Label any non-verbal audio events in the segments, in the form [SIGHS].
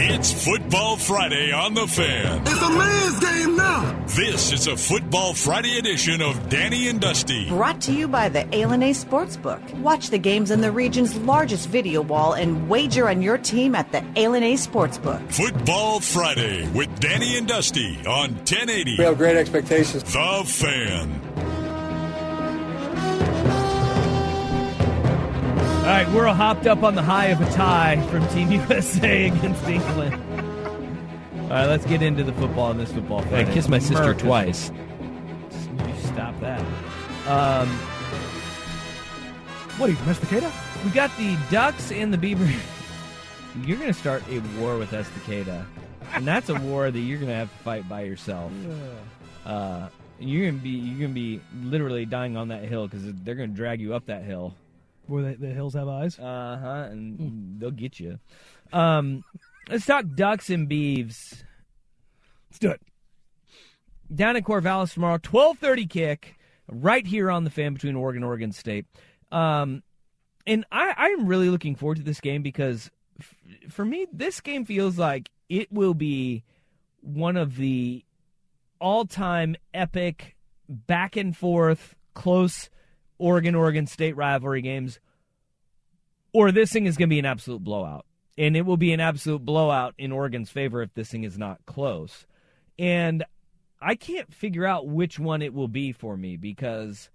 It's Football Friday on The Fan. It's a man's game now. This is a Football Friday edition of Danny and Dusty. Brought to you by the A Sportsbook. Watch the games in the region's largest video wall and wager on your team at the A Sportsbook. Football Friday with Danny and Dusty on 1080. We have great expectations. The Fan. All right, we're all hopped up on the high of a tie from Team [LAUGHS] USA against England. All right, let's get into the football in this football fight. I kissed my sister America's- twice. You stop that. Um, What are you, domesticata? we got the Ducks and the Beaver. [LAUGHS] You're going to start a war with Estacada, and that's a war that you're going to have to fight by yourself. Uh, you're going to be you're going to be literally dying on that hill because they're going to drag you up that hill. Where the, the hills have eyes? Uh huh. And they'll get you. Um, let's talk ducks and beeves. Let's do it. Down in Corvallis tomorrow, twelve thirty kick, right here on the fan between Oregon and Oregon State. Um, and I I'm really looking forward to this game because f- for me this game feels like it will be one of the all-time epic back and forth close Oregon Oregon State rivalry games or this thing is going to be an absolute blowout. And it will be an absolute blowout in Oregon's favor if this thing is not close. And I can't figure out which one it will be for me because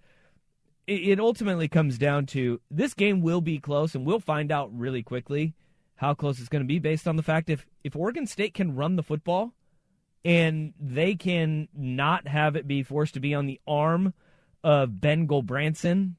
it, ultimately comes down to this game will be close, and we'll find out really quickly how close it's going to be based on the fact if, if Oregon State can run the football and they can not have it be forced to be on the arm of Ben Gulbranson,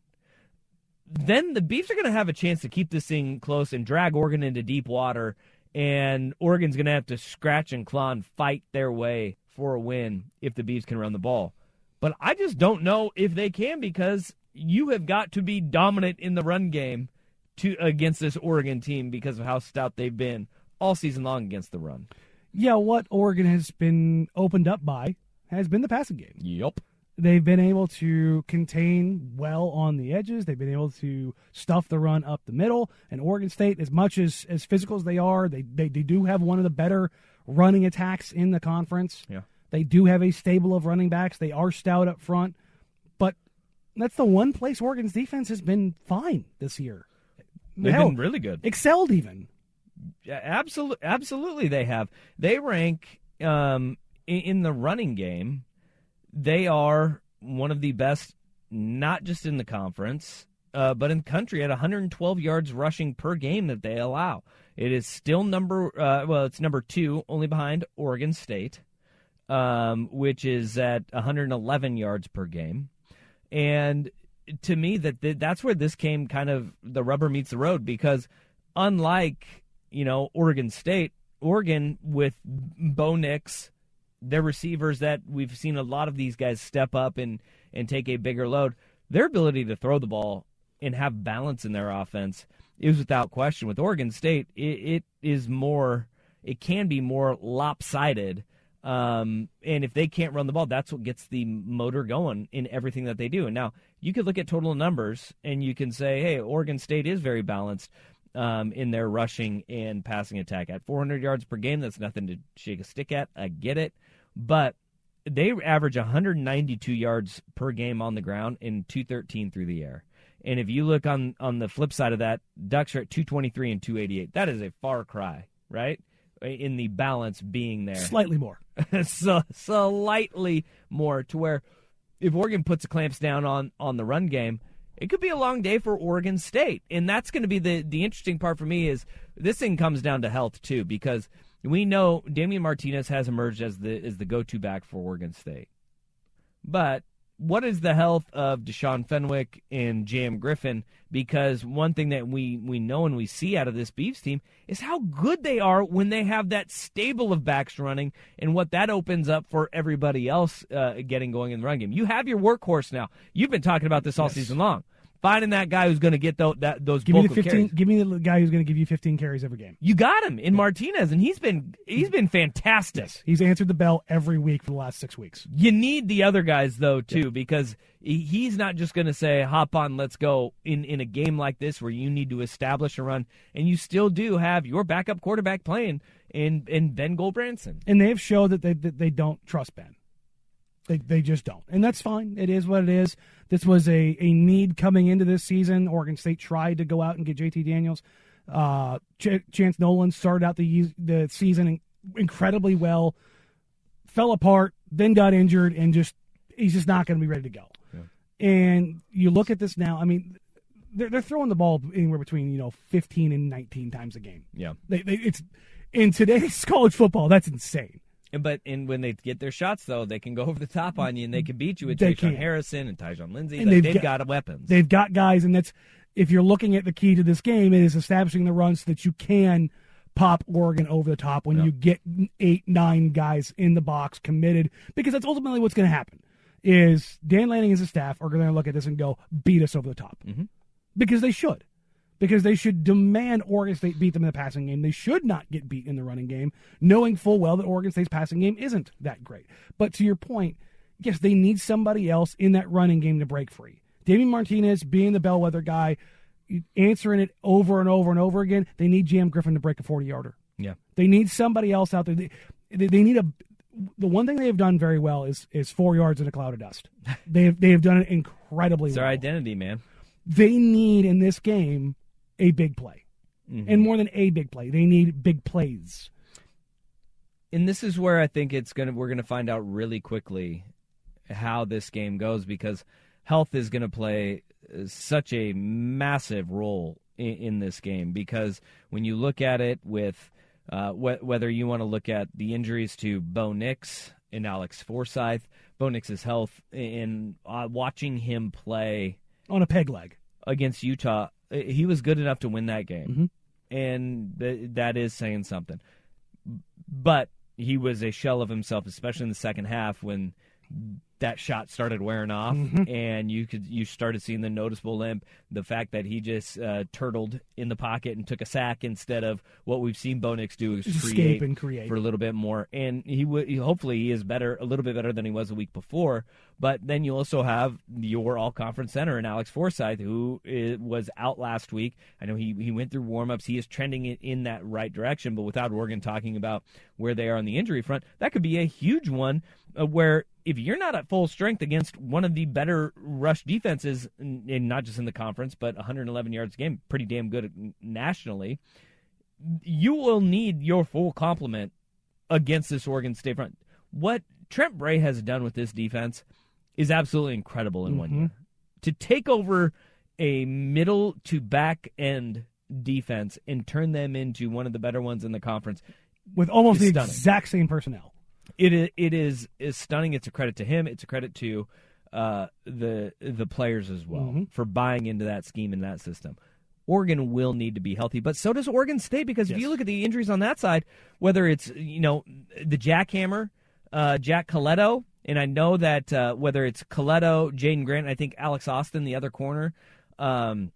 then the Beefs are going to have a chance to keep this thing close and drag Oregon into deep water, and Oregon's going to have to scratch and claw and fight their way for a win if the Beefs can run the ball. But I just don't know if they can because you have got to be dominant in the run game to against this Oregon team because of how stout they've been all season long against the run. Yeah, what Oregon has been opened up by has been the passing game. Yep. They've been able to contain well on the edges. They've been able to stuff the run up the middle. And Oregon State, as much as, as physical as they are, they, they, they do have one of the better running attacks in the conference. Yeah. They do have a stable of running backs. They are stout up front. But that's the one place Oregon's defense has been fine this year. They've Hell, been really good. Excelled even. Yeah, Absolutely, absolutely, they have. They rank um, in, in the running game. They are one of the best, not just in the conference, uh, but in the country at 112 yards rushing per game that they allow. It is still number uh, well, it's number two, only behind Oregon State, um, which is at 111 yards per game. And to me, that th- that's where this came kind of the rubber meets the road because unlike you know Oregon State, Oregon with Bo Nix, their receivers that we've seen a lot of these guys step up and and take a bigger load. Their ability to throw the ball and have balance in their offense is without question. With Oregon State, it, it is more. It can be more lopsided. Um, and if they can't run the ball, that's what gets the motor going in everything that they do. And now you could look at total numbers and you can say, hey, Oregon State is very balanced um, in their rushing and passing attack. At 400 yards per game, that's nothing to shake a stick at. I get it. But they average 192 yards per game on the ground and 213 through the air. And if you look on, on the flip side of that, Ducks are at 223 and 288. That is a far cry right? In the balance being there. Slightly more. [LAUGHS] so slightly more to where if Oregon puts the clamps down on on the run game, it could be a long day for Oregon State. And that's going to be the the interesting part for me is this thing comes down to health too because we know Damien Martinez has emerged as the as the go-to back for Oregon State. But what is the health of Deshaun Fenwick and Jam Griffin? Because one thing that we, we know and we see out of this Beavs team is how good they are when they have that stable of backs running and what that opens up for everybody else uh, getting going in the run game. You have your workhorse now. You've been talking about this all yes. season long finding that guy who's going to get those that, those give me the 15 carries. give me the guy who's going to give you 15 carries every game you got him in martinez and he's been he's been fantastic yes. he's answered the bell every week for the last six weeks you need the other guys though too yeah. because he's not just going to say hop on let's go in in a game like this where you need to establish a run and you still do have your backup quarterback playing in in ben Gulbranson. and they've showed that they that they don't trust ben they, they just don't. And that's fine. It is what it is. This was a, a need coming into this season. Oregon State tried to go out and get JT Daniels. Uh, Ch- Chance Nolan started out the, the season incredibly well, fell apart, then got injured, and just he's just not going to be ready to go. Yeah. And you look at this now, I mean, they're, they're throwing the ball anywhere between, you know, 15 and 19 times a game. Yeah. They, they, it's in today's [LAUGHS] college football, that's insane. But and when they get their shots, though, they can go [LAUGHS] over the top on you and they can beat you with they Harrison and Tyjon Lindsey. And like, they've, they've got, got, weapons. They've got guys, and that's if you're looking at the key to this game, it is establishing the run so that you can pop Oregon over the top when you get eight, nine guys in the box committed, because that's ultimately what's going to happen. Is Dan Lanning and his staff are going to look at this and go beat us over the top mm-hmm. because they should because they should demand Oregon State beat them in the passing game. They should not get beat in the running game, knowing full well that Oregon State's passing game isn't that great. But to your point, yes, they need somebody else in that running game to break free. Damien Martinez being the bellwether guy, answering it over and over and over again. They need Jam Griffin to break a 40 yarder. Yeah. They need somebody else out there. They, they need a the one thing they have done very well is is four yards in a cloud of dust. [LAUGHS] They have they have done it incredibly it's well. their identity, man. They need in this game a big play. Mm-hmm. And more than a big play, they need big plays. And this is where I think it's going to we're going to find out really quickly how this game goes because health is going to play uh, such a massive role in, in, this game because when you look at it with uh, wh- whether you want to look at the injuries to Bo Nix and Alex Forsyth, Bo Nix's health in uh, watching him play on a peg leg against Utah he was good enough to win that game, mm-hmm. and th- that is saying something. But he was a shell of himself, especially in the second half when that shot started wearing off, mm-hmm. and you could you started seeing the noticeable limp. The fact that he just uh, turtled in the pocket and took a sack instead of what we've seen Bo Nix do is create, and create for a little bit more. And he would hopefully he is better, a little bit better than he was a week before. But then you also have your all conference center and Alex Forsyth, who is, was out last week. I know he he went through warmups. He is trending in, in that right direction, but without Oregon talking about where they are on the injury front, that could be a huge one uh, where if you're not at full strength against one of the better rush defenses, and not just in the conference, but 111 yards a game, pretty damn good nationally, you will need your full complement against this Oregon State front. What Trent Bray has done with this defense is absolutely incredible in mm-hmm. one year. To take over a middle to back end defense and turn them into one of the better ones in the conference with almost the stunning. exact same personnel it is, it is is stunning. It's a credit to him. It's a credit to uh, the the players as well mm-hmm. for buying into that scheme and that system. Oregon will need to be healthy, but so does Oregon State because yes. if you look at the injuries on that side, whether it's you know the jackhammer, uh, Jack Coletto, and I know that uh, whether it's Coletto, Jaden Grant, I think Alex Austin, the other corner, um,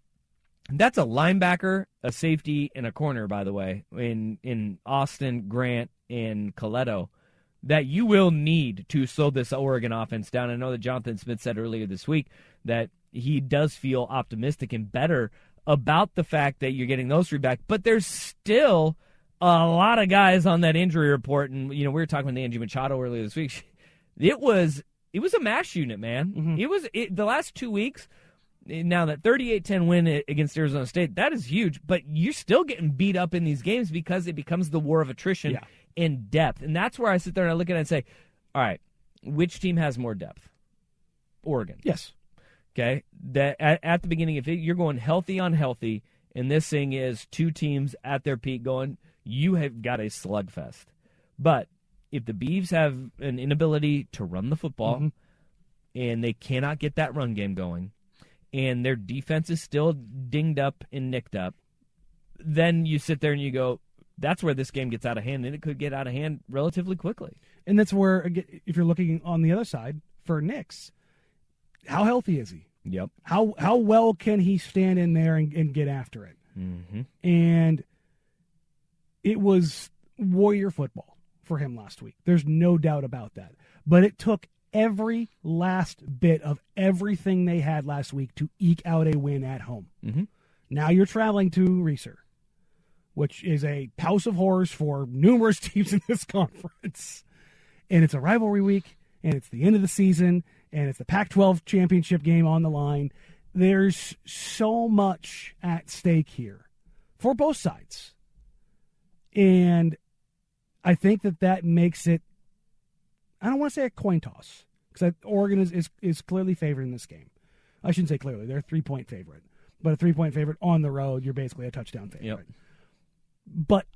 that's a linebacker, a safety, and a corner. By the way, in in Austin, Grant, and Coletto that you will need to slow this Oregon offense down. I know that Jonathan Smith said earlier this week that he does feel optimistic and better about the fact that you're getting those three back, but there's still a lot of guys on that injury report. And, you know, we were talking with Angie Machado earlier this week. [LAUGHS] It was. It was a mash unit, man. Mm-hmm. It was it, the last two weeks Now that 38-10 win against Arizona State, that is huge, but you're still getting beat up in these games because it becomes the war of attrition Yeah. In depth. And that's where I sit there and I look at it and say, all right, which team has more depth? Oregon. Yes. Okay. That at, at the beginning, if it, you're going healthy on healthy, and this thing is two teams at their peak going, you have got a slugfest. But if the Beavs have an inability to run the football mm-hmm. and they cannot get that run game going, and their defense is still dinged up and nicked up, then you sit there and you go, that's where this game gets out of hand, and it could get out of hand relatively quickly. And that's where, if you're looking on the other side for Nix, how healthy is he? Yep. How how well can he stand in there and, and get after it? Mm-hmm. And it was warrior football for him last week. There's no doubt about that. But it took every last bit of everything they had last week to eke out a win at home. Mm-hmm. Now you're traveling to Reser, which is a house of horrors for numerous [LAUGHS] teams in this conference. And it's a rivalry week, and it's the end of the season, and it's the Pac 12 championship game on the line. There's so much at stake here for both sides. And I think that that makes it, I don't want to say a coin toss, because Oregon is, is, is clearly favored in this game. I shouldn't say clearly, they're a three point favorite. But a three point favorite on the road, you're basically a touchdown favorite. Yep. But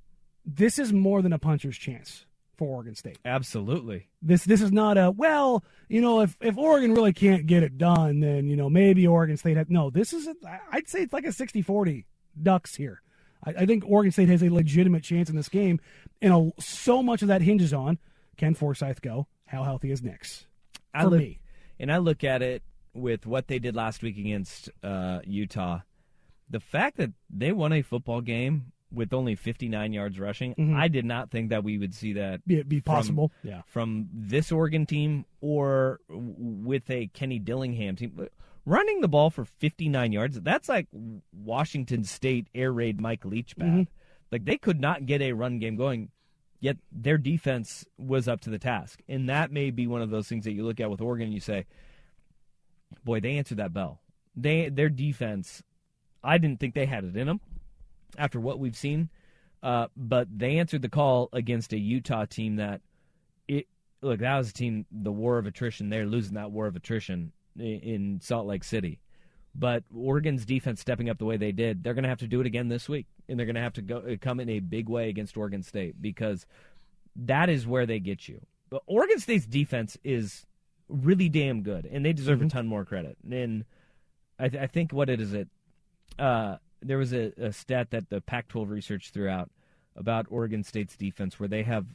this is more than a puncher's chance for Oregon State. Absolutely. This this is not a well, you know, if if Oregon really can't get it done, then you know maybe Oregon State. Has, no, this is a, I'd say it's like a 60-40 Ducks here. I, I think Oregon State has a legitimate chance in this game, and a, so much of that hinges on can Forsyth go? How healthy is Nix? I For look, me, and I look at it with what they did last week against uh, Utah. The fact that they won a football game with only 59 yards rushing, Mhm. I did not think that we would see that be, be from- possible. yeah, from this Oregon team or with a Kenny Dillingham team. Running the ball for 59 yards, that's like Washington State air raid Mike Leach bad. Mhm. Like they could not get a run game going, yet their defense was up to the task. And that may be one of those things that you look at with Oregon and you say, boy, they answered that bell. They Their defense, I didn't think they had it in them after what we've seen. Uh, but they answered the call against a Utah team that it look that was a team the war of attrition. They're losing that war of attrition i- in Salt Lake City. But Oregon's defense stepping up the way they did, they're going to have to do it again this week, and they're going to have to go uh, come in a big way against Oregon State because that is where they get you. But Oregon State's defense is really damn good, and they deserve a ton more credit. And I, th- I think what it is it uh, there was a, a stat that the Pac-12 research threw out about Oregon State's defense, where they have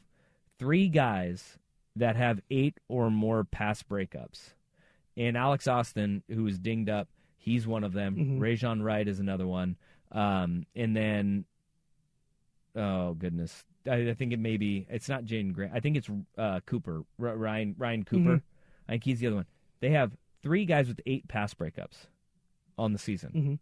three guys that have eight or more pass breakups, and Alex Austin, who was dinged up, he's one of them. Mhm. Rejzohn Wright is another one, um, and then oh goodness, I, I think it may be it's not Jaden Grant. I think it's uh, Cooper R- Ryan Ryan Cooper. Mhm. I think he's the other one. They have three guys with eight pass breakups on the season.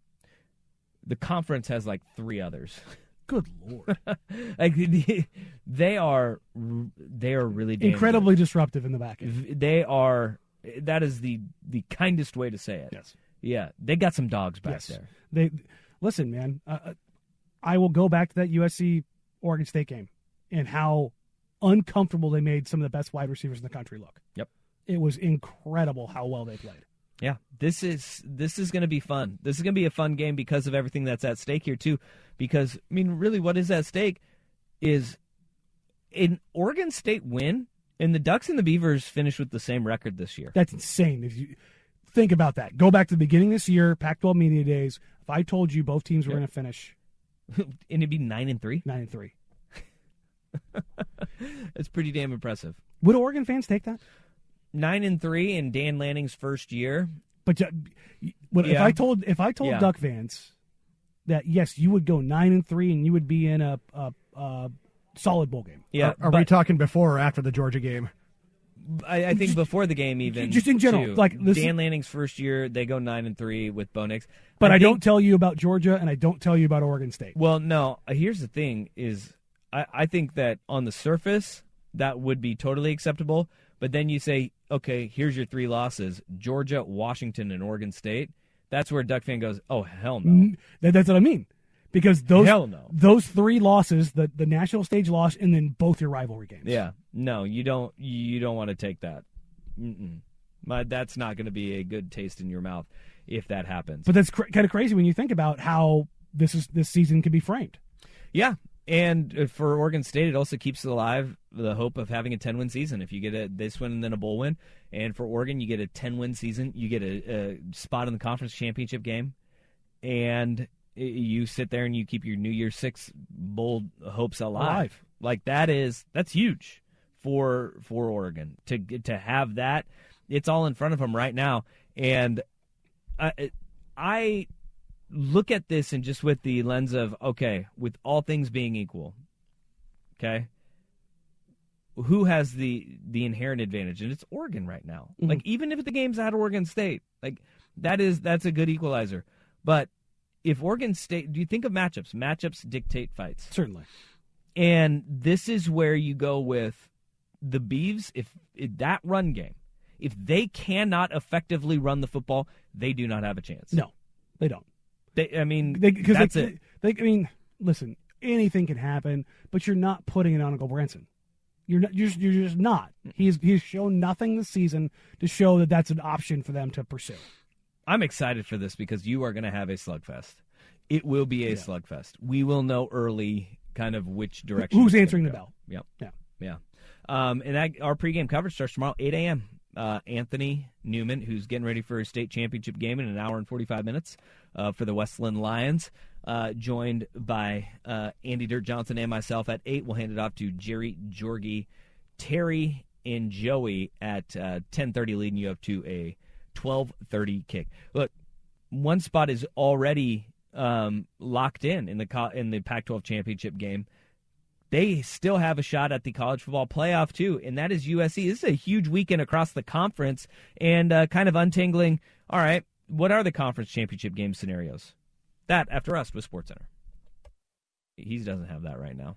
The conference has like three others. [LAUGHS] Good lord, [LAUGHS] like the- [LAUGHS] they are they are really damn incredibly disruptive in the back end. They are that is the the kindest way to say it. Yes. Yeah, they got some dogs back yes. there. They listen, man. Uh, uh, I will go back to that USC Oregon State game and how uncomfortable they made some of the best wide receivers in the country look. Yep. It was incredible how well they played. Yeah, this is this is going to be fun. This is going to be a fun game because of everything that's at stake here too. Because I mean, really, what is at stake is an Oregon State win, and the Ducks and the Beavers finish with the same record this year. That's insane. If you think about that, go back to the beginning of this year, Pac-12 media days. If I told you both teams were Yeah. going to finish [LAUGHS] and it'd be nine and three. nine and three, [LAUGHS] That's pretty damn impressive. would Oregon fans take that? Nine and three in Dan Lanning's first year. But uh, but if Yeah. I told if I told Yeah. Duck fans that yes, you would go nine and three and you would be in a, a, a solid bowl game. Yeah, Are, are we talking before or after the Georgia game? I, I think before the game, even Just in general, too. like, this- Dan Lanning's first year, they go nine and three with Bo Nix. But I, think- don't tell you about Georgia and I don't tell you about Oregon State. Well, no. uh, Here's the thing: is I, I think that on the surface that would be totally acceptable. But then you say, okay, here's your three losses: Georgia, Washington, and Oregon State. that's where Duck fan goes, "Oh hell no." That- that's what I mean. Because those Hell no. those three losses, the the national stage loss, and then both your rivalry games. Yeah, no, you don't. You don't want to take that. Mm-mm. But that's not going to be a good taste in your mouth if that happens. But that's cr- kind of crazy when you think about how this is this season can be framed. Yeah, and uh, for Oregon State, it also keeps alive the hope of having a 10 win season. If you get a this win and then a bowl win, and for Oregon, you get a 10 win season, you get a, a spot in the conference championship game, and you sit there and you keep your New Year's Six bowl hopes alive. Alive. Like that is that's huge for for Oregon to to have that. It's all in front of them right now, and I, I look at this and just with the lens of okay, with all things being equal, okay, who has the the inherent advantage? And it's Oregon right now. Mhm. Like even if the game's at Oregon State, like that is that's a good equalizer. But if Oregon State, do you think of matchups? Matchups dictate fights. Certainly. And this is where you go with the Beavs. If, if that run game, if they cannot effectively run the football, they do not have a chance. No, they don't. They, I mean, They, cause that's they, it. They, I mean, listen, anything can happen, but you're not putting it on Uncle Branson. You're not. You're, you're just not. He's he's shown nothing this season to show that that's an option for them to pursue. I'm excited for this because you are going to have a slugfest. It will be a slugfest. We will know early kind of which direction. Who's answering the go. bell? Yep. Yeah. Yeah. Um, and that, our pregame coverage starts tomorrow, 8 a.m. Uh, Anthony Newman, who's getting ready for a state championship game in an hour and 45 minutes uh, for the West Linn Lions, uh, joined by uh, Andy Dirt Johnson and myself at 8. We'll hand it off to Jerry Jorgie, Terry, and Joey at uh, 10.30, leading you up to a 12.30 kick. Look, one spot is already um, locked in in the in the Pac-12 championship game they still have a shot at the college football playoff too, and that is USC. This is a huge weekend across the conference, and uh, kind of untangling. All right, what are the conference championship game scenarios? That after us with SportsCenter. He doesn't have that right now.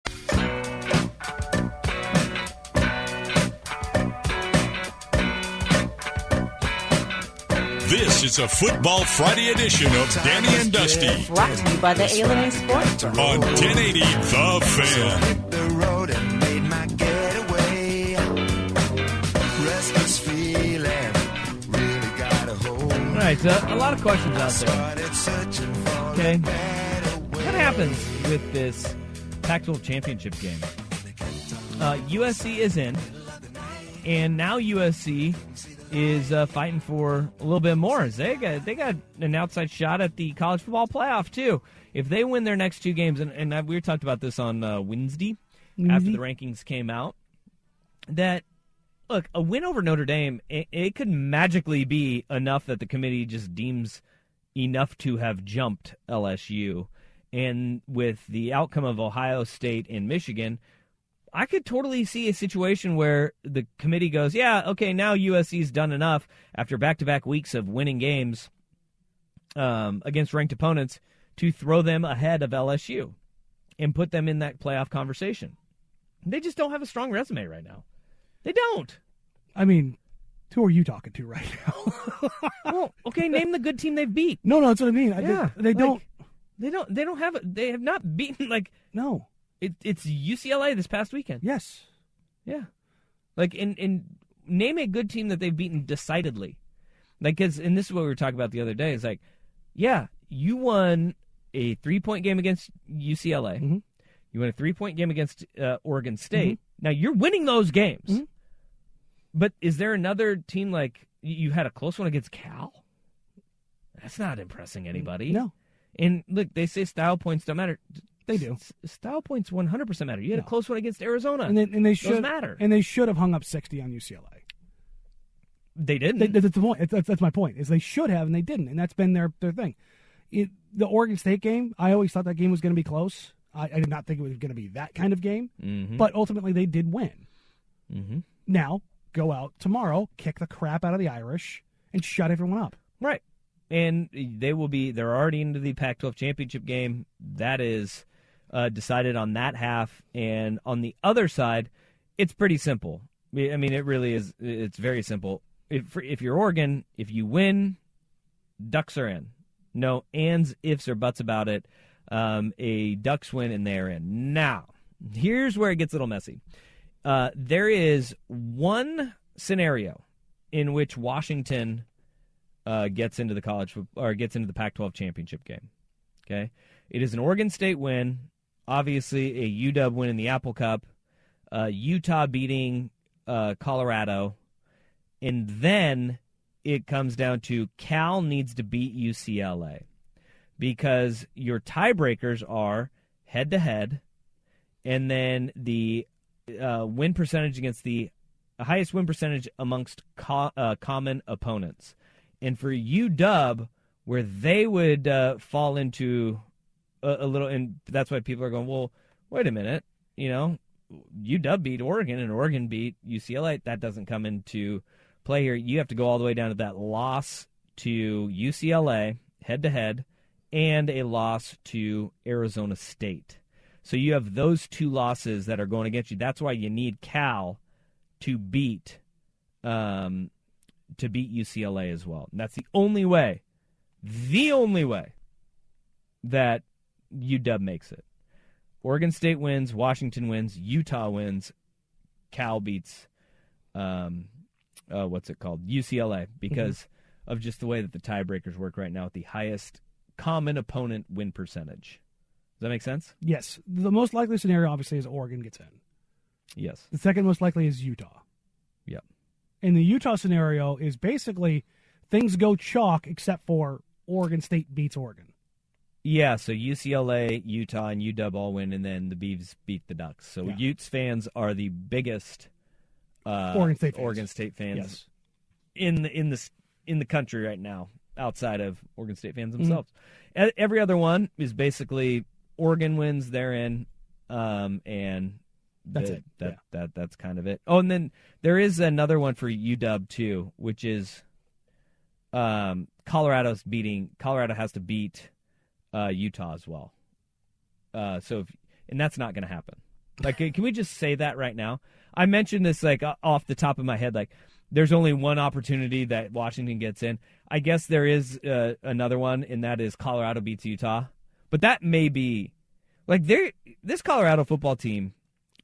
This is a Football Friday edition of Danny and Dusty Brought to you by the ilani Sports on 1080 The Fan. the road and made my getaway. Restless feeling really got a hold. All right, uh, a lot of questions out there. Started searching for Okay, a better way. what happens with this Pac-12 championship game? Uh, USC is in, and now USC is uh, fighting for a little bit more. They got they got an outside shot at the college football playoff too. If they win their next two games, and, and I- we talked about this on uh, Wednesday after the rankings came out, that look a win over Notre Dame it, it could magically be enough that the committee just deems enough to have jumped LSU, and with the outcome of Ohio State and Michigan. I could totally see a situation where the committee goes, yeah, okay, now USC's done enough after back to back weeks of winning games um, against ranked opponents to throw them ahead of LSU and put them in that playoff conversation. They just don't have a strong resume right now. They don't. I mean, who are you talking to right now? [LAUGHS] well, okay, name the good team they've beat. no, no, that's what I mean. I- Yeah, they, they like, don't. They don't. They don't have. A, they have not beaten like No. It, it's UCLA this past weekend. Yes. Yeah. Like in in name a good team that they've beaten decidedly. Like, cause, and this is what we were talking about the other day. Is like, yeah, you won a three point game against UCLA. Mm-hmm. You won a three point game against uh, Oregon State. Now you're winning those games. Mm-hmm. But is there another team like you had a close one against Cal? That's not impressing anybody. No. And look, they say style points don't matter. They do. S- style points 100% matter. You had a close one against Arizona. And they, and they Those should matter. And they should have hung up sixty on UCLA. they didn't. That- that's the point. That's, that's my point. Is they should have and they didn't, and that's been their their thing. It, the Oregon State game, I always thought that game was going to be close. I, I did not think it was going to be that kind of game, Mhm. but ultimately they did win. mm-hmm. Now go out tomorrow, kick the crap out of the Irish, and shut everyone up. Right. And they will be, they're already into the Pac 12 championship game. That is uh, decided on that half. And on the other side, it's pretty simple. I mean, it really is, it's very simple. If, if you're Oregon, if you win, Ducks are in. No ands, ifs, or buts about it. Um, a Ducks win and they're in. Now, here's where it gets a little messy. Uh, there is one scenario in which Washington uh, gets into the college or gets into the Pac-12 championship game. Okay, it is an Oregon State win, obviously a UW win in the Apple Cup, uh, Utah beating uh, Colorado, and then it comes down to Cal needs to beat UCLA because your tiebreakers are head to head, and then the uh, win percentage against the highest win percentage amongst co- uh, common opponents. And for UW, where they would uh, fall into a, a little, and that's why people are going, well, wait a minute, you know, UW beat Oregon and Oregon beat UCLA. That doesn't come into play here. You have to go all the way down to that loss to UCLA head to head and a loss to Arizona State. So you have those two losses that are going against you. That's why you need Cal to beat um, to beat UCLA as well. And that's the only way, the only way that UW makes it. Oregon State wins, Washington wins, Utah wins, Cal beats um, uh, what's it called UCLA because of just the way that the tiebreakers work right now with the highest common opponent win percentage. Does that make sense? Yes, the most likely scenario obviously is Oregon gets in. Yes. The second most likely is Utah. Yep. And the Utah scenario is basically things go chalk except for Oregon State beats Oregon. Yeah, so UCLA, Utah, and UW all win, and then the Beavs beat the Ducks. So Yeah. Utes fans are the biggest uh, Oregon State fans. Oregon State fans Yes. in the in the in the country right now, outside of Oregon State fans Mm-hmm. themselves. E- Every other one is basically Oregon wins, they're in, um, and That's the- it, That yeah. that that's kind of it. Oh, and then there is another one for UW too, which is um, Colorado's beating. Colorado has to beat uh, Utah as well. Uh, so, if, and that's not going to happen. Like, can we just say that right now? I mentioned this like off the top of my head. Like, there's only one opportunity that Washington gets in. I guess there is uh, another one, and that is Colorado beats Utah. But that may be like there. This Colorado football team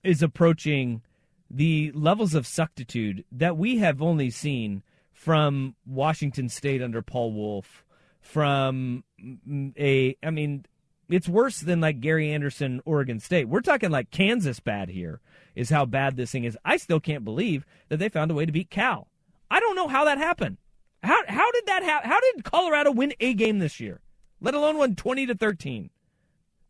is approaching the levels of suctitude that we have only seen from Washington State under Paul Wulff, from a, I mean, it's worse than like Gary Anderson, Oregon State. We're talking like Kansas bad here, is how bad this thing is. I still can't believe that they found a way to beat Cal. I don't know how that happened. How how did that happen? How did Colorado win a game this year, let alone win twenty to thirteen?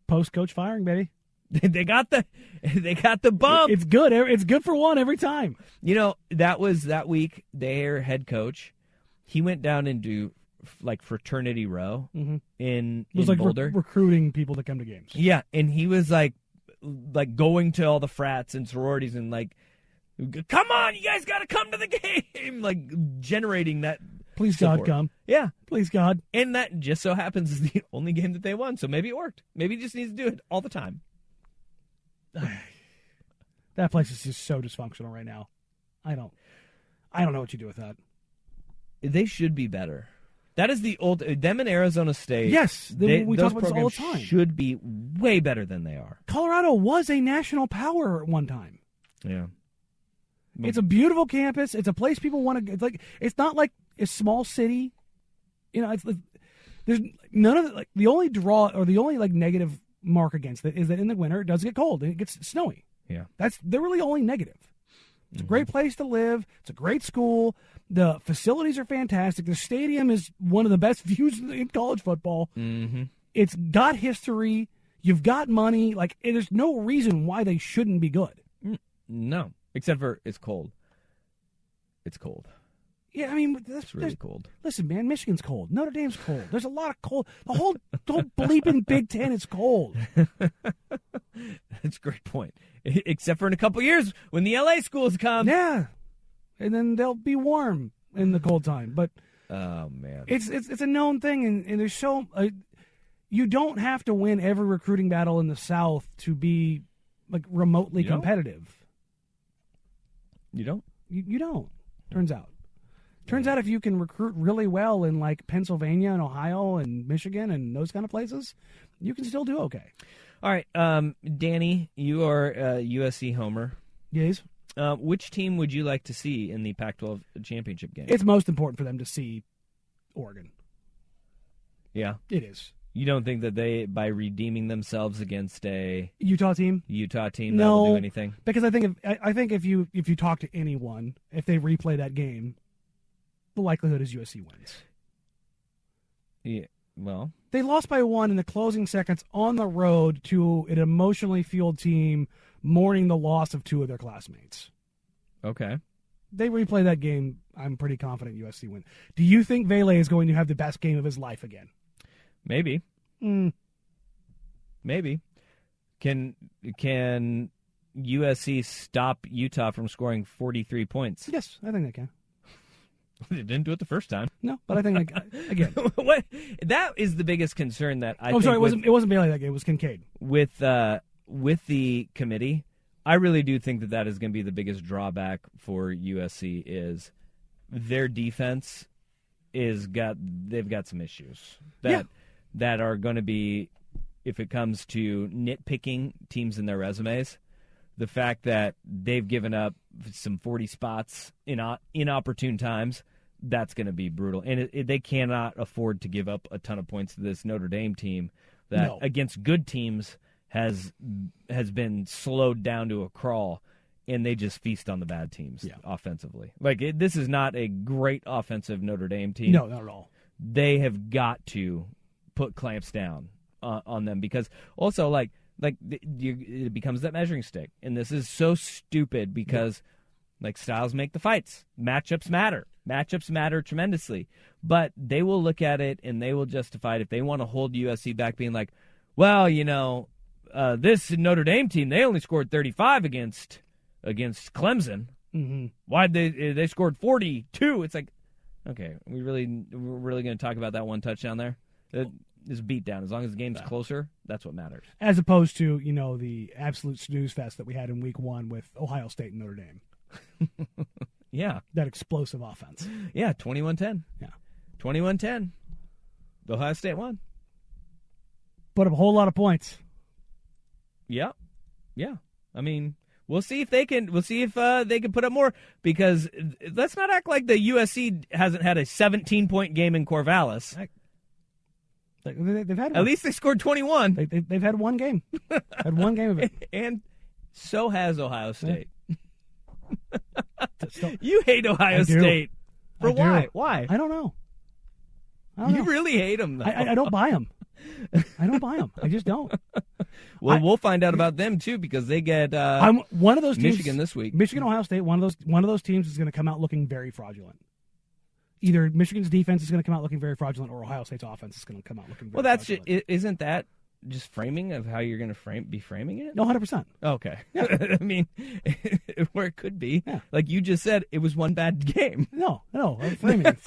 Post coach firing, baby. [LAUGHS] they got the [LAUGHS] they got the bump. It's good. It's good for one every time. You know, that was that week. Their head coach, he went down into like fraternity row Mhm. in, It was in like re- Boulder. recruiting people to come to games. yeah, and he was like, like going to all the frats and sororities and like, come on, you guys got to come to the game, [LAUGHS] like generating that. Please God come. Yeah, Please God. and that just so happens is the [LAUGHS] only game that they won. So maybe it worked. Maybe he just needs to do it all the time. [SIGHS] That place is just so dysfunctional right now. I don't. I don't know what you do with that. They should be better. That is the old them in Arizona State. Yes, they- we those talk about this all the time. Should be way better than they are. Colorado was a national power at one time. Yeah. It's a beautiful campus. It's a place people want to. It's like it's not like a small city. You know, it's like, there's none of the, like the only draw or the only like negative mark against it is that in the winter it does get cold and it gets snowy. Yeah. That's they're really only negative. It's a Mm-hmm. great place to live. It's a great school. The facilities are fantastic. The stadium is one of the best [LAUGHS] views in college football. Mm-hmm. It's got history. You've got money. Like there's no reason why they shouldn't be good. No, except for it's cold. It's cold. Yeah, I mean, that's really cold. Listen, man, Michigan's cold. Notre Dame's cold. There's a lot of cold. The whole the whole bleeping Big Ten is cold. [LAUGHS] That's a great point. [LAUGHS] Except for in a couple years when the LA schools come. Yeah, and then they'll be warm in the cold time. But Oh man. it's it's it's a known thing, and, and there's so uh, you don't have to win every recruiting battle in the South to be like remotely You don't? competitive. You don't? You, you don't. Turns out. Turns out if you can recruit really well in like Pennsylvania and Ohio and Michigan and those kind of places, you can still do okay. All right, um, Danny, you are a USC homer. Yes. Uh, which team would you like to see in the Pac-12 championship game? It's most important for them to see Oregon. yeah. It is. You don't think that they, by redeeming themselves against a Utah team? Utah team, no, do anything? Because I think if I I think if you if you talk to anyone, if they replay that game, the likelihood is USC wins. Yeah. Well, They lost by one in the closing seconds on the road to an emotionally fueled team mourning the loss of two of their classmates. okay. They replay that game. I'm pretty confident USC win. Do you think Vele is going to have the best game of his life again? Maybe. Mm. Maybe. Can can USC stop Utah from scoring 43 points? Yes, I think they can. [LAUGHS] They didn't do it the first time. No, but I think like, [LAUGHS] again. what that is the biggest concern that I oh, think sorry, it with- wasn't it wasn't Bailey that game. It was Kincaid. with uh, with the committee, I really do think that that is going to be the biggest drawback for USC is their defense is got they've got some issues that Yeah. that are going to be if it comes to nitpicking teams in their resumes. The fact that they've given up some 40 spots in inopportune times, that's going to be brutal. And it, it, they cannot afford to give up a ton of points to this Notre Dame team that No. against good teams has has been slowed down to a crawl and they just feast on the bad teams offensively. Like it, this is not a great offensive Notre Dame team. No, not at all. They have got to put clamps down uh, on them because also like like you, it becomes that measuring stick, and this is so stupid because like styles make the fights, matchups matter, matchups matter tremendously, but they will look at it and they will justify it if they want to hold USC back, being like, well, you know, uh, this Notre Dame team they only scored thirty five against against Clemson. Mm-hmm. Why'd they they scored forty two? It's like, okay, we really we're really going to talk about that one touchdown there. It is beat down. As long as the game's closer, that's what matters. As opposed to you know the absolute snooze fest that we had in Week One with Ohio State and Notre Dame. [LAUGHS] Yeah, That explosive offense. yeah, 21-10. Yeah. 21-10. Ohio State won. Put up a whole lot of points. Yeah, yeah. I mean, we'll see if they can. We'll see if uh, they can put up more because let's not act like the USC hasn't had a 17 point game in Corvallis. They- they- They've had At least they scored 21. They, they, they've had one game. [LAUGHS] had one game of it. and so has Ohio State. [LAUGHS] You hate Ohio State. For why? Why? I don't know. I don't You know. really hate them, though. I, I, I don't buy them. [LAUGHS] I don't buy them. I just don't. well, I- we'll find out about them too because they get uh, I'm one of those teams. Michigan this week. Michigan, Ohio State. One of those. One of those teams is going to come out looking very fraudulent. Either Michigan's defense is going to come out looking very fraudulent, or Ohio State's offense is going to come out looking. Very Well, that's fraudulent. i- isn't that just framing of how you're going to frame be framing it? no, hundred percent. Okay. [LAUGHS] I mean, [LAUGHS] where it could be, like you just said, it was one bad game. [LAUGHS] No, no, I'm framing. it.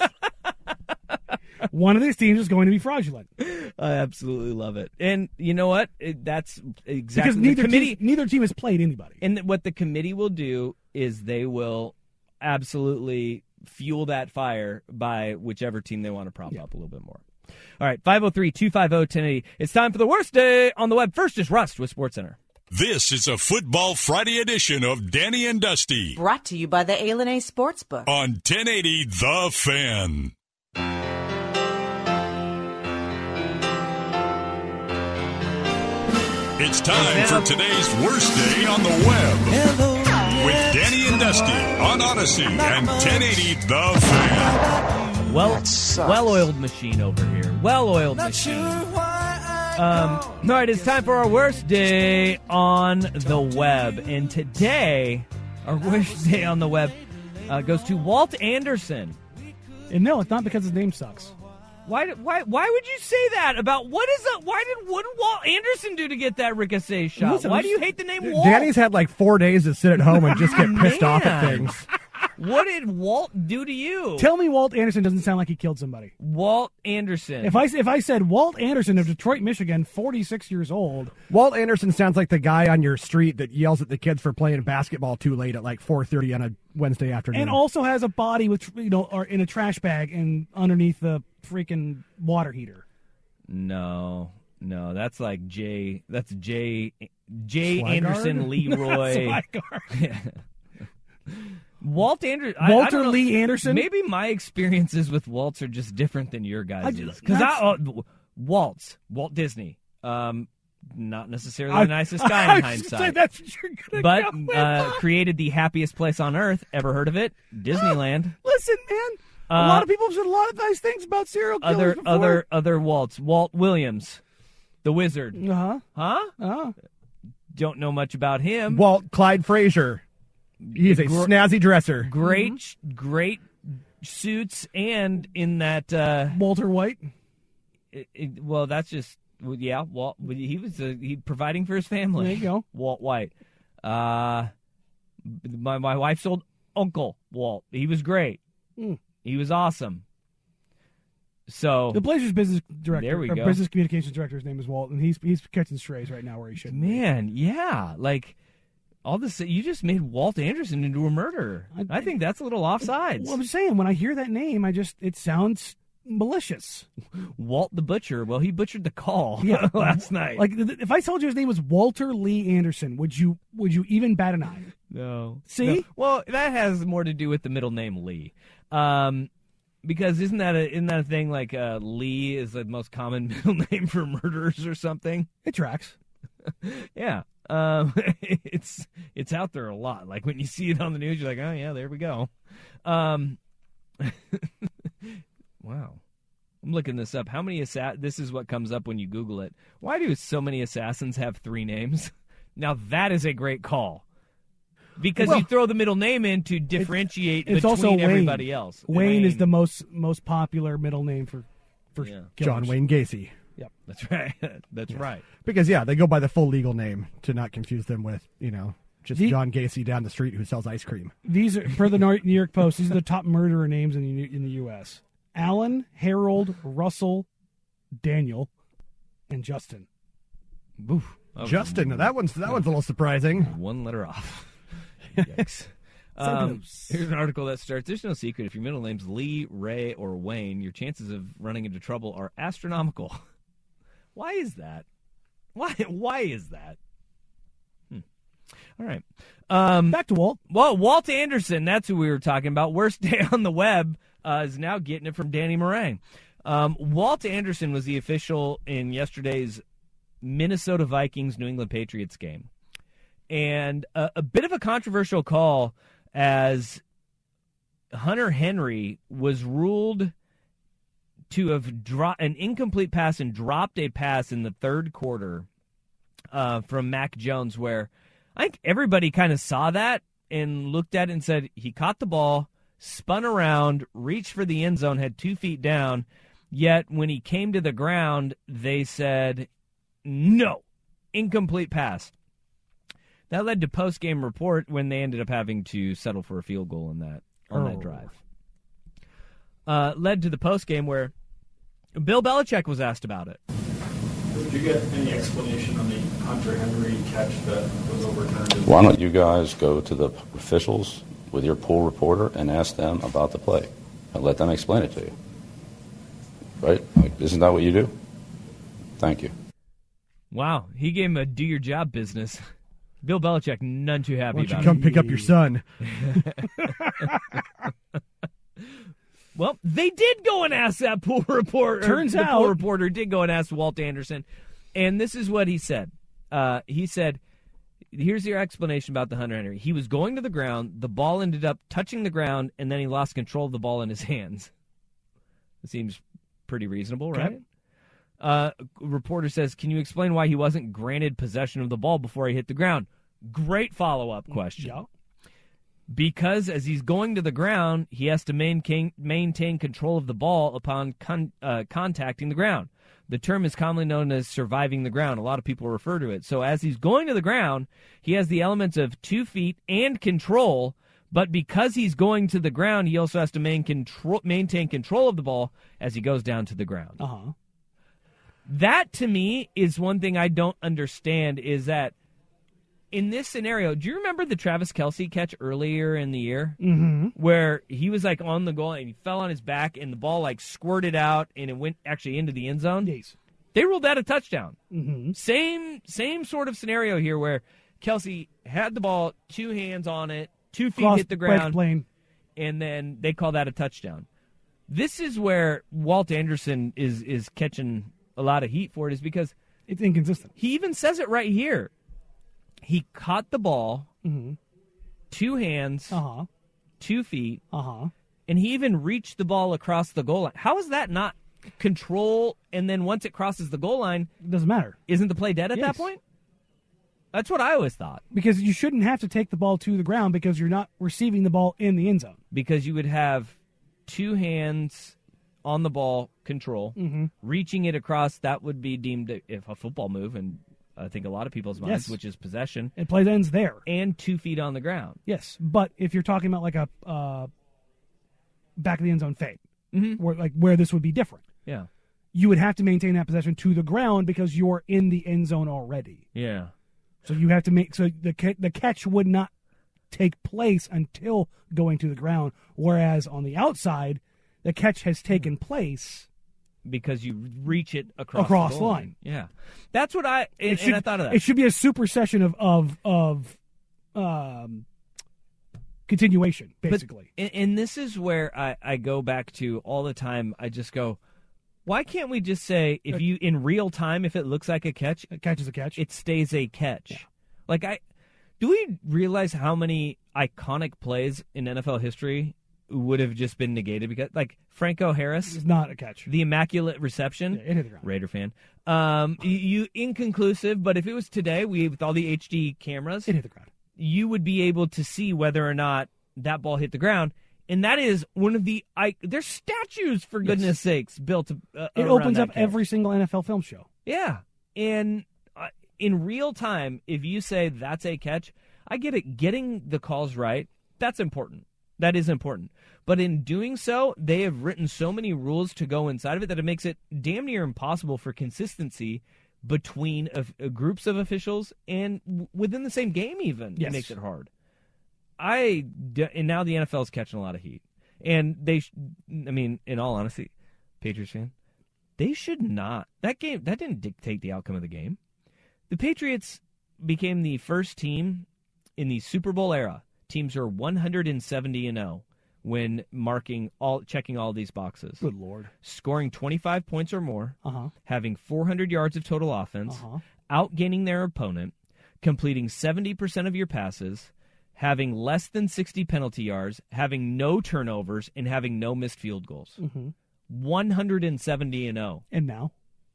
one of these teams is going to be fraudulent I absolutely love it, and you know what? It, that's exactly because the neither committee. team, neither team has played anybody. And what the committee will do is they will absolutely fuel that fire by whichever team they want to prop up a little bit more. All right, 503 250 1080. It's time for the worst day on the web. First is Rust with SportsCenter. This is a Football Friday edition of Danny and Dusty Brought to you by the A Sportsbook. on 1080 The Fan. It's time for today's worst day on the web with Danny and Dusty on Audacy and 1080 The Fan. Well, well-oiled machine over here. Well-oiled machine. Um, all right, it's time for our worst day on the web, and today, our [LAUGHS] worst day on the web uh, goes to Walt Anderson. And no, it's not because his name sucks. Why? Why? Why would you say that about what is a, Why did what did Walt Anderson do to get that ricochet shot? Listen, why do you hate the name Walt? Danny's had like four days to sit at home and just get pissed off at things. [LAUGHS] What did Walt do to you? Tell me Walt Anderson doesn't sound like he killed somebody. Walt Anderson. If I if I said Walt Anderson of Detroit, Michigan, 46 years old, Walt Anderson sounds like the guy on your street that yells at the kids for playing basketball too late at like 4:30 on a Wednesday afternoon. and also has a body with you know or in a trash bag and underneath the freaking water heater. No, no, that's like Jay. That's Jay. Jay Swigard? Anderson, [LAUGHS] Leroy. [LAUGHS] [LAUGHS] Walt Anderson. Walter Lee Anderson? Maybe my experiences with Waltz are just different than your guys' because I, uh, Waltz, Walt Disney. Um, not necessarily I- the nicest [LAUGHS] guy in I hindsight. that's what you're gonna but uh, [LAUGHS] created the happiest place on earth. Ever heard of it? Disneyland. [GASPS] Listen, man, a Uh, lot of people have said a lot of nice things about serial killers other before. other other Waltz. Walt Williams, the wizard. Uh-huh. Huh? Uh-huh. Don't know much about him. Walt Clyde Frazier. He's a Gr- snazzy dresser. great, Mm-hmm. great suits, and in that, uh, Walter White. it, it- well, that's just well, yeah. Walt, he was uh, he providing for his family. There you go. Walt White. Uh, my my wife's old uncle Walt. He was great. Mm. He was awesome. So The Blazers business director, There we go. business communications director, his name is Walt, and he's he's catching strays right now where he should. man, yeah, like all this. You just made Walt Anderson into a murderer. I, think that's a little offsides. Well, I'm saying when I hear that name, I just it sounds malicious. [LAUGHS] Walt the butcher. Well, he butchered the call. Yeah, [LAUGHS] last night. Like if I told you his name was Walter Lee Anderson, would you would you even bat an eye? No. See? No. Well, that has more to do with the middle name Lee. Um, because isn't that a isn't that a thing like uh, Lee is the most common [LAUGHS] middle name for murderers or something? It tracks. Yeah. Um, [LAUGHS] it's it's out there a lot. Like when you see it on the news, you're like, oh yeah, there we go. Um, [LAUGHS] wow. I'm looking this up. How many assa- This is what comes up when you Google it. Why do so many assassins have three names? [LAUGHS] Now that is a great call. Because Well, you throw the middle name in to differentiate It's between also Wayne. everybody else. Wayne, is the most most popular middle name for for Yeah. John. Wayne Gacy. Yep. That's right. [LAUGHS] That's right. Because yeah, they go by the full legal name to not confuse them with you know just The- John Gacy down the street who sells ice cream. These are for the New York Post. These are the top murderer names in the in the U.S. Alan, Harold, Russell, Daniel, and Justin. Oof. That Justin, that one's that one's a little surprising. One letter off. [LAUGHS] Yikes. Um, here's an article that starts There's no secret. If your middle name's Lee, Ray, or Wayne, your chances of running into trouble are astronomical. [LAUGHS] Why is that? Why [LAUGHS] Why is that? Hmm. All right. Um, Back to Walt. well, Walt Anderson, that's who we were talking about. Worst [LAUGHS] day on the web uh, is now getting it from Danny Marang. Um, Walt Anderson was the official in yesterday's Minnesota Vikings New England Patriots game. And a, a bit of a controversial call as Hunter Henry was ruled to have dropped an incomplete pass and dropped a pass in the third quarter uh, from Mac Jones, where I think everybody kind of saw that and looked at it and said he caught the ball, spun around, reached for the end zone, had two feet down. Yet when he came to the ground, they said no, incomplete pass. That led to post game report when they ended up having to settle for a field goal in that on that Oh. drive. Uh, led to the post game where Bill Belichick was asked about it. Did you get any explanation on the Hunter Henry catch that was overturned? Why don't you guys go to the officials with your pool reporter and ask them about the play and let them explain it to you? Right? Like, isn't that what you do? Thank you. Wow, he gave him a do your job business. Bill Belichick, none too happy Why don't you about come it. pick up your son? [LAUGHS] [LAUGHS] Well, they did go and ask that [LAUGHS] pool reporter. Turns the out- pool reporter did go and ask Walt Anderson, and this is what he said. Uh, he said, "Here's your explanation about the Hunter Henry. He was going to the ground. The ball ended up touching the ground, and then he lost control of the ball in his [LAUGHS] hands. It seems pretty reasonable, Okay. right?" Uh, reporter says, "Can you explain why he wasn't granted possession of the ball before he hit the ground?" Great follow up question Yeah. Because as he's going to the ground, he has to maintain maintain control of the ball upon con, uh, contacting the ground. The term is commonly known as surviving the ground. A lot of people refer to it. So as he's going to the ground, he has the elements of two feet and control. But because he's going to the ground, he also has to main control, maintain control of the ball as he goes down to the ground. Uh huh. That to me is one thing I don't understand is that in this scenario, do you remember the Travis Kelce catch earlier in the year? Mm-hmm. Where he was like on the goal and he fell on his back and the ball like squirted out and it went actually into the end zone? Yes. They ruled that a touchdown. Mm-hmm. Same same sort of scenario here where Kelce had the ball, two hands on it, two feet Cross hit the ground, plane. and then they call that a touchdown. This is where Walt Anderson is is catching a lot of heat for it is because It's inconsistent. he even says it right here. He caught the ball, Mm-hmm. two hands, Uh huh. two feet, Uh huh. and he even reached the ball across the goal line. How is that not control? And then once it crosses the goal line, It doesn't matter isn't the play dead at Yes. that point? That's what I always thought. because you shouldn't have to take the ball to the ground because you're not receiving the ball in the end zone. Because you would have two hands on the ball, control, Mm-hmm. reaching it across. That would be deemed a, if a football move, and I think a lot of people's minds, Yes. which is possession, And play ends there. and two feet on the ground. Yes, but if you're talking about like a uh, back of the end zone fade, Mm-hmm. where like where this would be different, Yeah, you would have to maintain that possession to the ground because you're in the end zone already. yeah. So you have to make so the the catch would not take place until going to the ground. Whereas on the outside, the catch has taken place. Because you reach it across, Across line. Yeah, that's what I and, It should, and I thought of that. It should be a supersession of of of um, continuation, But- basically. and, and this is where I, I go back to all the time. I just go, why can't we just say if you in real time, if it looks like a catch, a catch is a catch. it stays a catch. Like I, do we realize how many iconic plays in NFL history would have just been negated because, like Franco Harris, It's not a catch. the immaculate reception. Yeah, it hit the ground. Raider fan. Um, you, inconclusive, but if it was today, we with all the HD cameras, It hit the ground. you would be able to see whether or not that ball hit the ground. And that is one of the I there's statues for goodness sakes built. Uh, It opens up catch. every single NFL film show. yeah, and uh, in real time, if you say that's a catch, I get it. Getting the calls right, that's important. That is important. But in doing so, they have written so many rules to go inside of it that it makes it damn near impossible for consistency between of, uh, groups of officials and w- within the same game. Even Yes. it makes it hard. I d- and now the NFL is catching a lot of heat, and they. Sh- I mean, in all honesty, Patriots fan, they should not. That game that didn't dictate the outcome of the game. The Patriots became the first team in the Super Bowl era. Teams are 170 and 0 when marking all checking all these boxes. Good lord. Scoring 25 points or more, Uh huh. having 400 yards of total offense, Uh-huh. outgaining their opponent, completing 70% of your passes, having less than 60 penalty yards, having no turnovers, and having no missed field goals. Mm-hmm. 170 and 0. And now,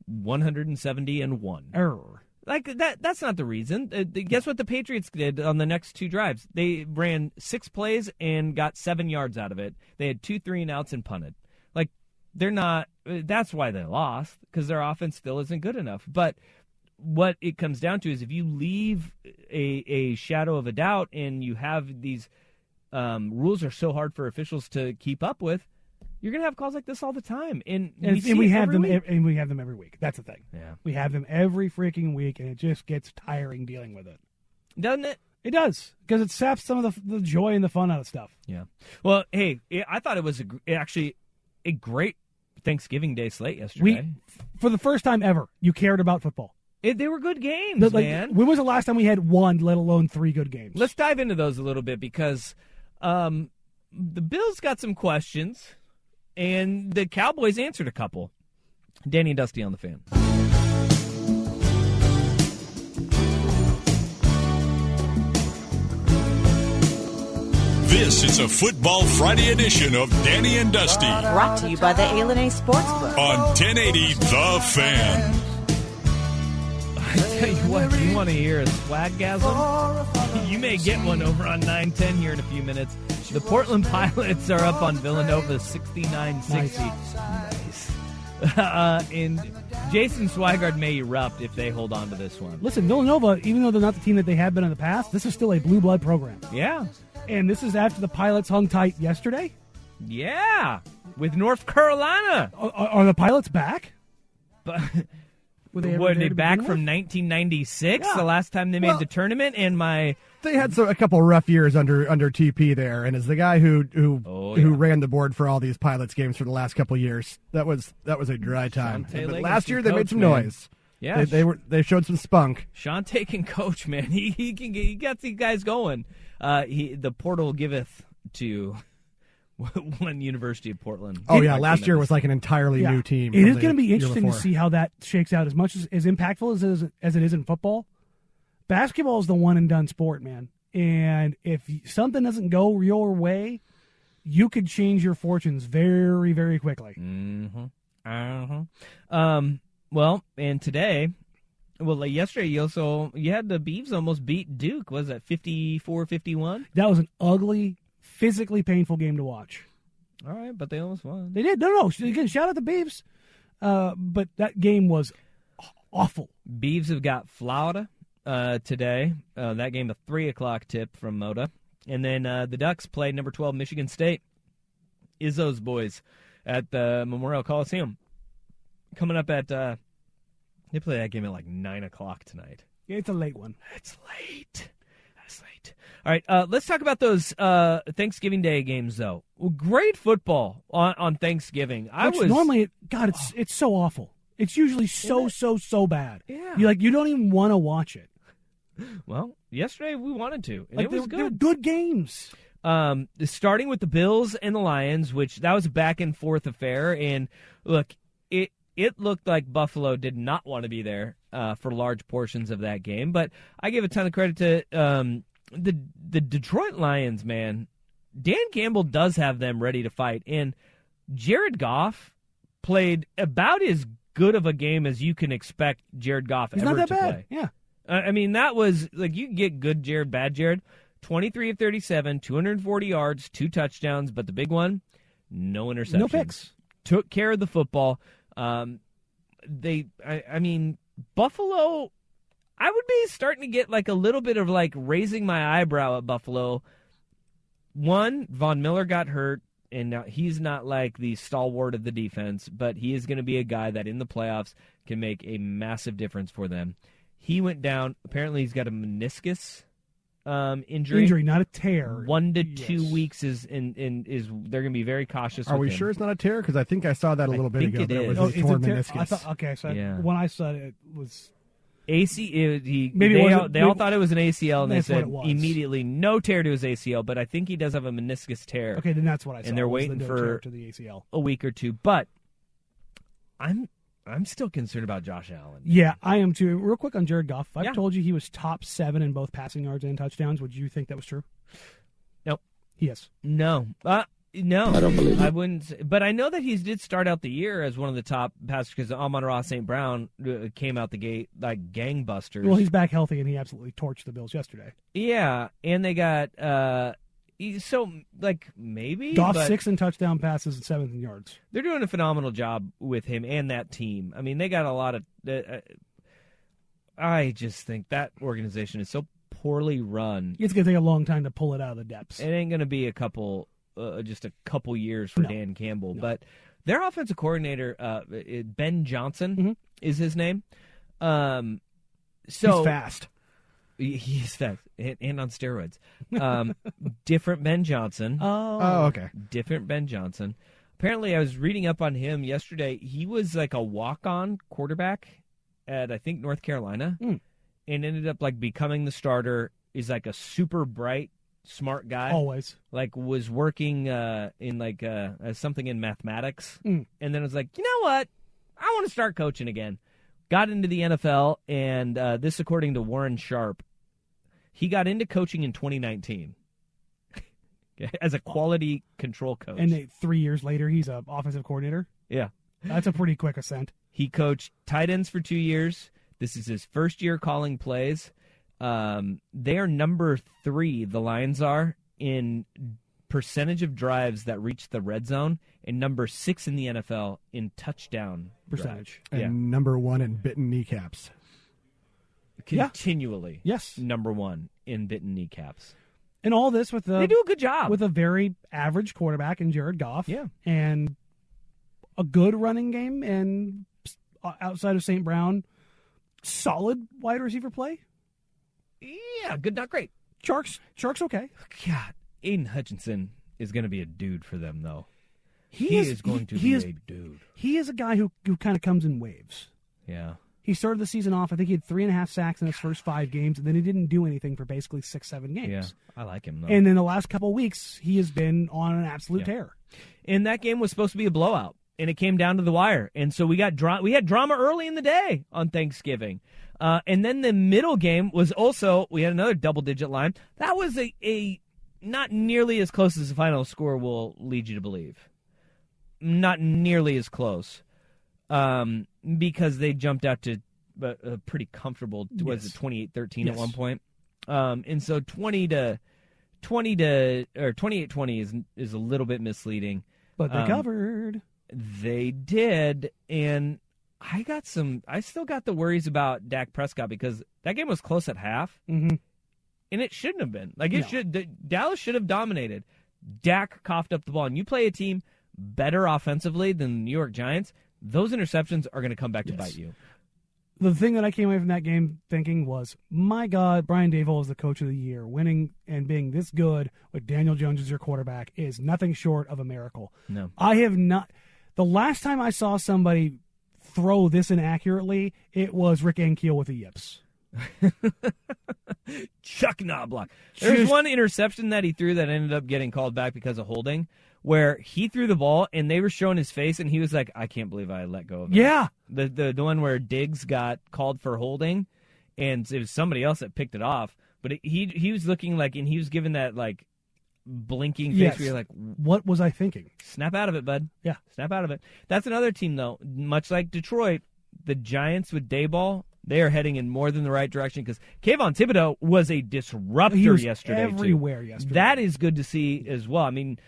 170 and 1. error. Like that that's not the reason. Uh, guess what the Patriots did on the next two drives? They ran 6 plays and got 7 yards out of it. They had 2 3 and outs and punted. Like they're not uh, that's why they lost cuz their offense still isn't good enough. But what it comes down to is if you leave a a shadow of a doubt and you have these um, rules are so hard for officials to keep up with, you're going to have calls like this all the time. And, And, we, and we have them, week. and we have them every week. That's the thing. Yeah. We have them every freaking week, and it just gets tiring dealing with it. Doesn't it? It does because it saps some of the, the joy and the fun out of stuff. Yeah. Well, hey, I thought it was a, actually a great Thanksgiving Day slate yesterday. We, for the first time ever, you cared about football. It, they were good games, But, like, man. when was the last time we had one, let alone three good games? Let's dive into those a little bit because um, the Bills got some questions, and the Cowboys answered a couple. Danny and Dusty on the fan. This is a Football Friday edition of Danny and Dusty Brought to you by the ilani Sportsbook. on 1080 The Fan. I tell you what, you want to hear a swaggasm? [LAUGHS] You may get one over on 910 here in a few minutes. The Portland Pilots are up on Villanova 69 60. Nice. Uh, and Jason Swigard may erupt if they hold on to this one. Listen, Villanova, even though they're not the team that they have been in the past, this is still a blue blood program. Yeah. And this is after the Pilots hung tight yesterday. Yeah. With North Carolina. Are, are the Pilots back? But Were they [LAUGHS] were they back from 1996, Yeah. the last time they made Well- the tournament? And my They had some, a couple rough years under under TP there, and as the guy who who Oh, who ran the board for all these pilots games for the last couple years, that was that was a dry time. Shantay But last year they coach, made some man. noise. Yeah. they, they were they showed some spunk. Shantay can coach, man. [LAUGHS] He he can get, he got these guys going. Uh, he the portal giveth to [LAUGHS] one University of Portland. Oh yeah, last year was like an entirely Yeah. new team. It from is the going to be interesting to see how that shakes out. As much as, as impactful as it, is, as it is in football, basketball is the one and done sport, man. And if something doesn't go your way, you could change your fortunes very, very quickly. Mm-hmm. Uh-huh. Um. Well, and today, well, like yesterday, you also you had the Beavs almost beat Duke. Was that 54-51? That was an ugly, physically painful game to watch. All right, but they almost won. They did. No, no. Again, shout out the Beavs. Uh, but that game was awful. Beavs have got Florida uh, today. Uh, that game, a three o'clock tip from Moda, and then uh, the Ducks played number twelve Michigan State. Izzo's boys at the Memorial Coliseum coming up at. Uh, they play that game at like nine o'clock tonight. Yeah, it's a late one. It's late. That's late. All right, uh, let's talk about those uh, Thanksgiving Day games, though. Well, great football on, on Thanksgiving. I Which was normally, God, it's it's so awful. It's usually so so so bad. Yeah. You like you don't even want to watch it. [LAUGHS] well. Yesterday we wanted to, and Like it was they're, they're good. good games. Um, starting with the Bills and the Lions, which that was a back and forth affair. And look, it it looked like Buffalo did not want to be there uh, for large portions of that game. But I give a ton of credit to um, the the Detroit Lions. Man, Dan Campbell does have them ready to fight, and Jared Goff played about as good of a game as you can expect Jared Goff He's ever not that to bad. play. Yeah. Uh, I mean, that was like you get good Jared, bad Jared. 23 of 37, 240 yards, two touchdowns, but the big one, no interceptions. No picks. Took care of the football. Um, they, I, I mean, Buffalo, I would be starting to get like a little bit of like raising my eyebrow at Buffalo. One, Von Miller got hurt, and now he's not like the stalwart of the defense, but he is going to be a guy that in the playoffs can make a massive difference for them. He went down. Apparently, he's got a meniscus um, injury. Injury, not a tear. One to two weeks is in, in is they're going to be very cautious. Are we him. sure it's not a tear? Because I think I saw that a little bit think ago. it is. was Oh, a it torn tear- I meniscus. thought, okay, so Yeah. when I saw it, it was AC, uh, he, Maybe they, all, they all thought it was an ACL, and they said immediately no tear to his ACL. But I think he does have a meniscus tear. okay. Then that's what I saw. and they're was the waiting no for to the ACL. a week or two. But I'm I'm still concerned about Josh Allen. Yeah, I am too. Real quick on Jared Goff. I've Yeah. told you he was top seven in both passing yards and touchdowns. Would you think that was true? Nope. Yes. No, uh, no, I don't believe I it. wouldn't. Say, but I know that he did start out the year as one of the top passers because Amon-Ra St. Brown uh, came out the gate like gangbusters. Well, he's back healthy, and he absolutely torched the Bills yesterday. yeah, and they got uh, he- so like maybe Goff six and touchdown passes and seventh in yards. They're doing a phenomenal job with him and that team. I mean, they got a lot of. Uh, uh, I just think that organization is so poorly run. It's gonna take a long time to pull it out of the depths. It ain't going to be a couple, uh, just a couple years for No. Dan Campbell. But their offensive coordinator, uh, Ben Johnson, Mm-hmm. is his name. Um, so He's fast. He- [LAUGHS] He's fast and, and on steroids. Um, [LAUGHS] different Ben Johnson. Oh. Oh, okay. Different Ben Johnson. Apparently, I was reading up on him yesterday. He was like a walk-on quarterback at I think North Carolina, Hmm. and ended up like becoming the starter. Is like a super bright, smart guy. Always. like was working uh, in like uh, as something in mathematics, Mm. and then was like, you know what, I want to start coaching again. Got into the NFL, and uh, this according to Warren Sharp, he got into coaching in 2019 [LAUGHS] as a quality control coach. And they, three years later, he's a offensive coordinator. yeah, That's a pretty quick ascent. he coached tight ends for two years. This is his first year calling plays. Um, they are number three. The Lions are in percentage of drives that reach the red zone, and number six in the NFL in touchdown Percentage. drives. And Yeah, number one in bitten kneecaps. Yeah. continually. Yes. number one in bitten kneecaps. And all this with the They do a good job. with a very average quarterback in Jared Goff. Yeah. And a good running game and outside of St. Brown, solid wide receiver play. yeah, good, not great. Sharks, Sharks, okay. Oh, God, Aidan Hutchinson is going to be a dude for them, though. He He, is- is, going to he be is- a dude. He is a guy who who kind of comes in waves. Yeah. He started the season off. I think he had three and a half sacks in his first five games, and then he didn't do anything for basically six, seven games. Yeah, I like him though. And in the last couple weeks, he has been on an absolute Yeah. tear. and that game was supposed to be a blowout, and it came down to the wire. And so we got dra- we had drama early in the day on Thanksgiving, uh, and then the middle game was also we had another double digit line. That was a, a not nearly as close as the final score will lead you to believe. Not nearly as close, um, because they jumped out to a, a pretty comfortable was Yes. it 28-13 at one point, um, and so twenty to. 20 to or 28 20 is is a little bit misleading But they Um, covered. they did, and I got some. I still got the worries about Dak Prescott because that game was close at half, Mhm. And it shouldn't have been. Like it No. should. Dallas should have dominated. Dak coughed up the ball, and you play a team better offensively than the New York Giants. Those interceptions are going to come back to Yes. bite you. The thing that I came away from that game thinking was, my God, Brian Daboll is the coach of the year. Winning and being this good with Daniel Jones as your quarterback is nothing short of a miracle. No. I have not. The last time I saw somebody throw this inaccurately, it was Rick Ankiel with the yips. [LAUGHS] Chuck Knobloch. There's one interception that he threw that ended up getting called back because of holding, where he threw the ball and they were showing his face and he was like, "I can't believe I let go of it." Yeah. the the the one where Diggs got called for holding, and it was somebody else that picked it off, but it, he he was looking like and he was given that like blinking face Yes. where you're like, What was I thinking? snap out of it, bud. Yeah. Snap out of it. That's another team, though. Much like Detroit, the Giants with Daboll, they are heading in more than the right direction because Kayvon Thibodeaux was a disruptor He was yesterday. too. everywhere yesterday. That is good to see as well. I mean,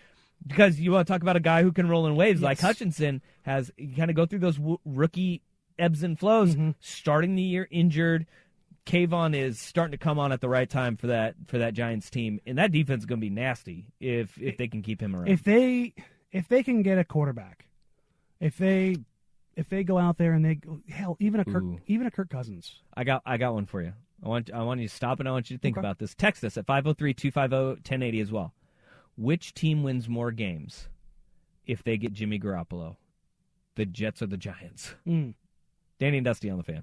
because you want to talk about a guy who can roll in waves like Hutchinson has. You kind of go through those w- rookie ebbs and flows. Mm-hmm. Starting the year injured. Kayvon is starting to come on at the right time for that for that Giants team, and that defense is going to be nasty if if they can keep him around. If they if they can get a quarterback, if they if they go out there and they go- hell even a Kirk Ooh. even a Kirk Cousins. I got I got one for you. I want I want you to stop and I want you to think Okay. about this. Text us at 503-250-1080 as well. Which team wins more games if they get Jimmy Garoppolo? The Jets or the Giants? Mm. Danny and Dusty on the fan.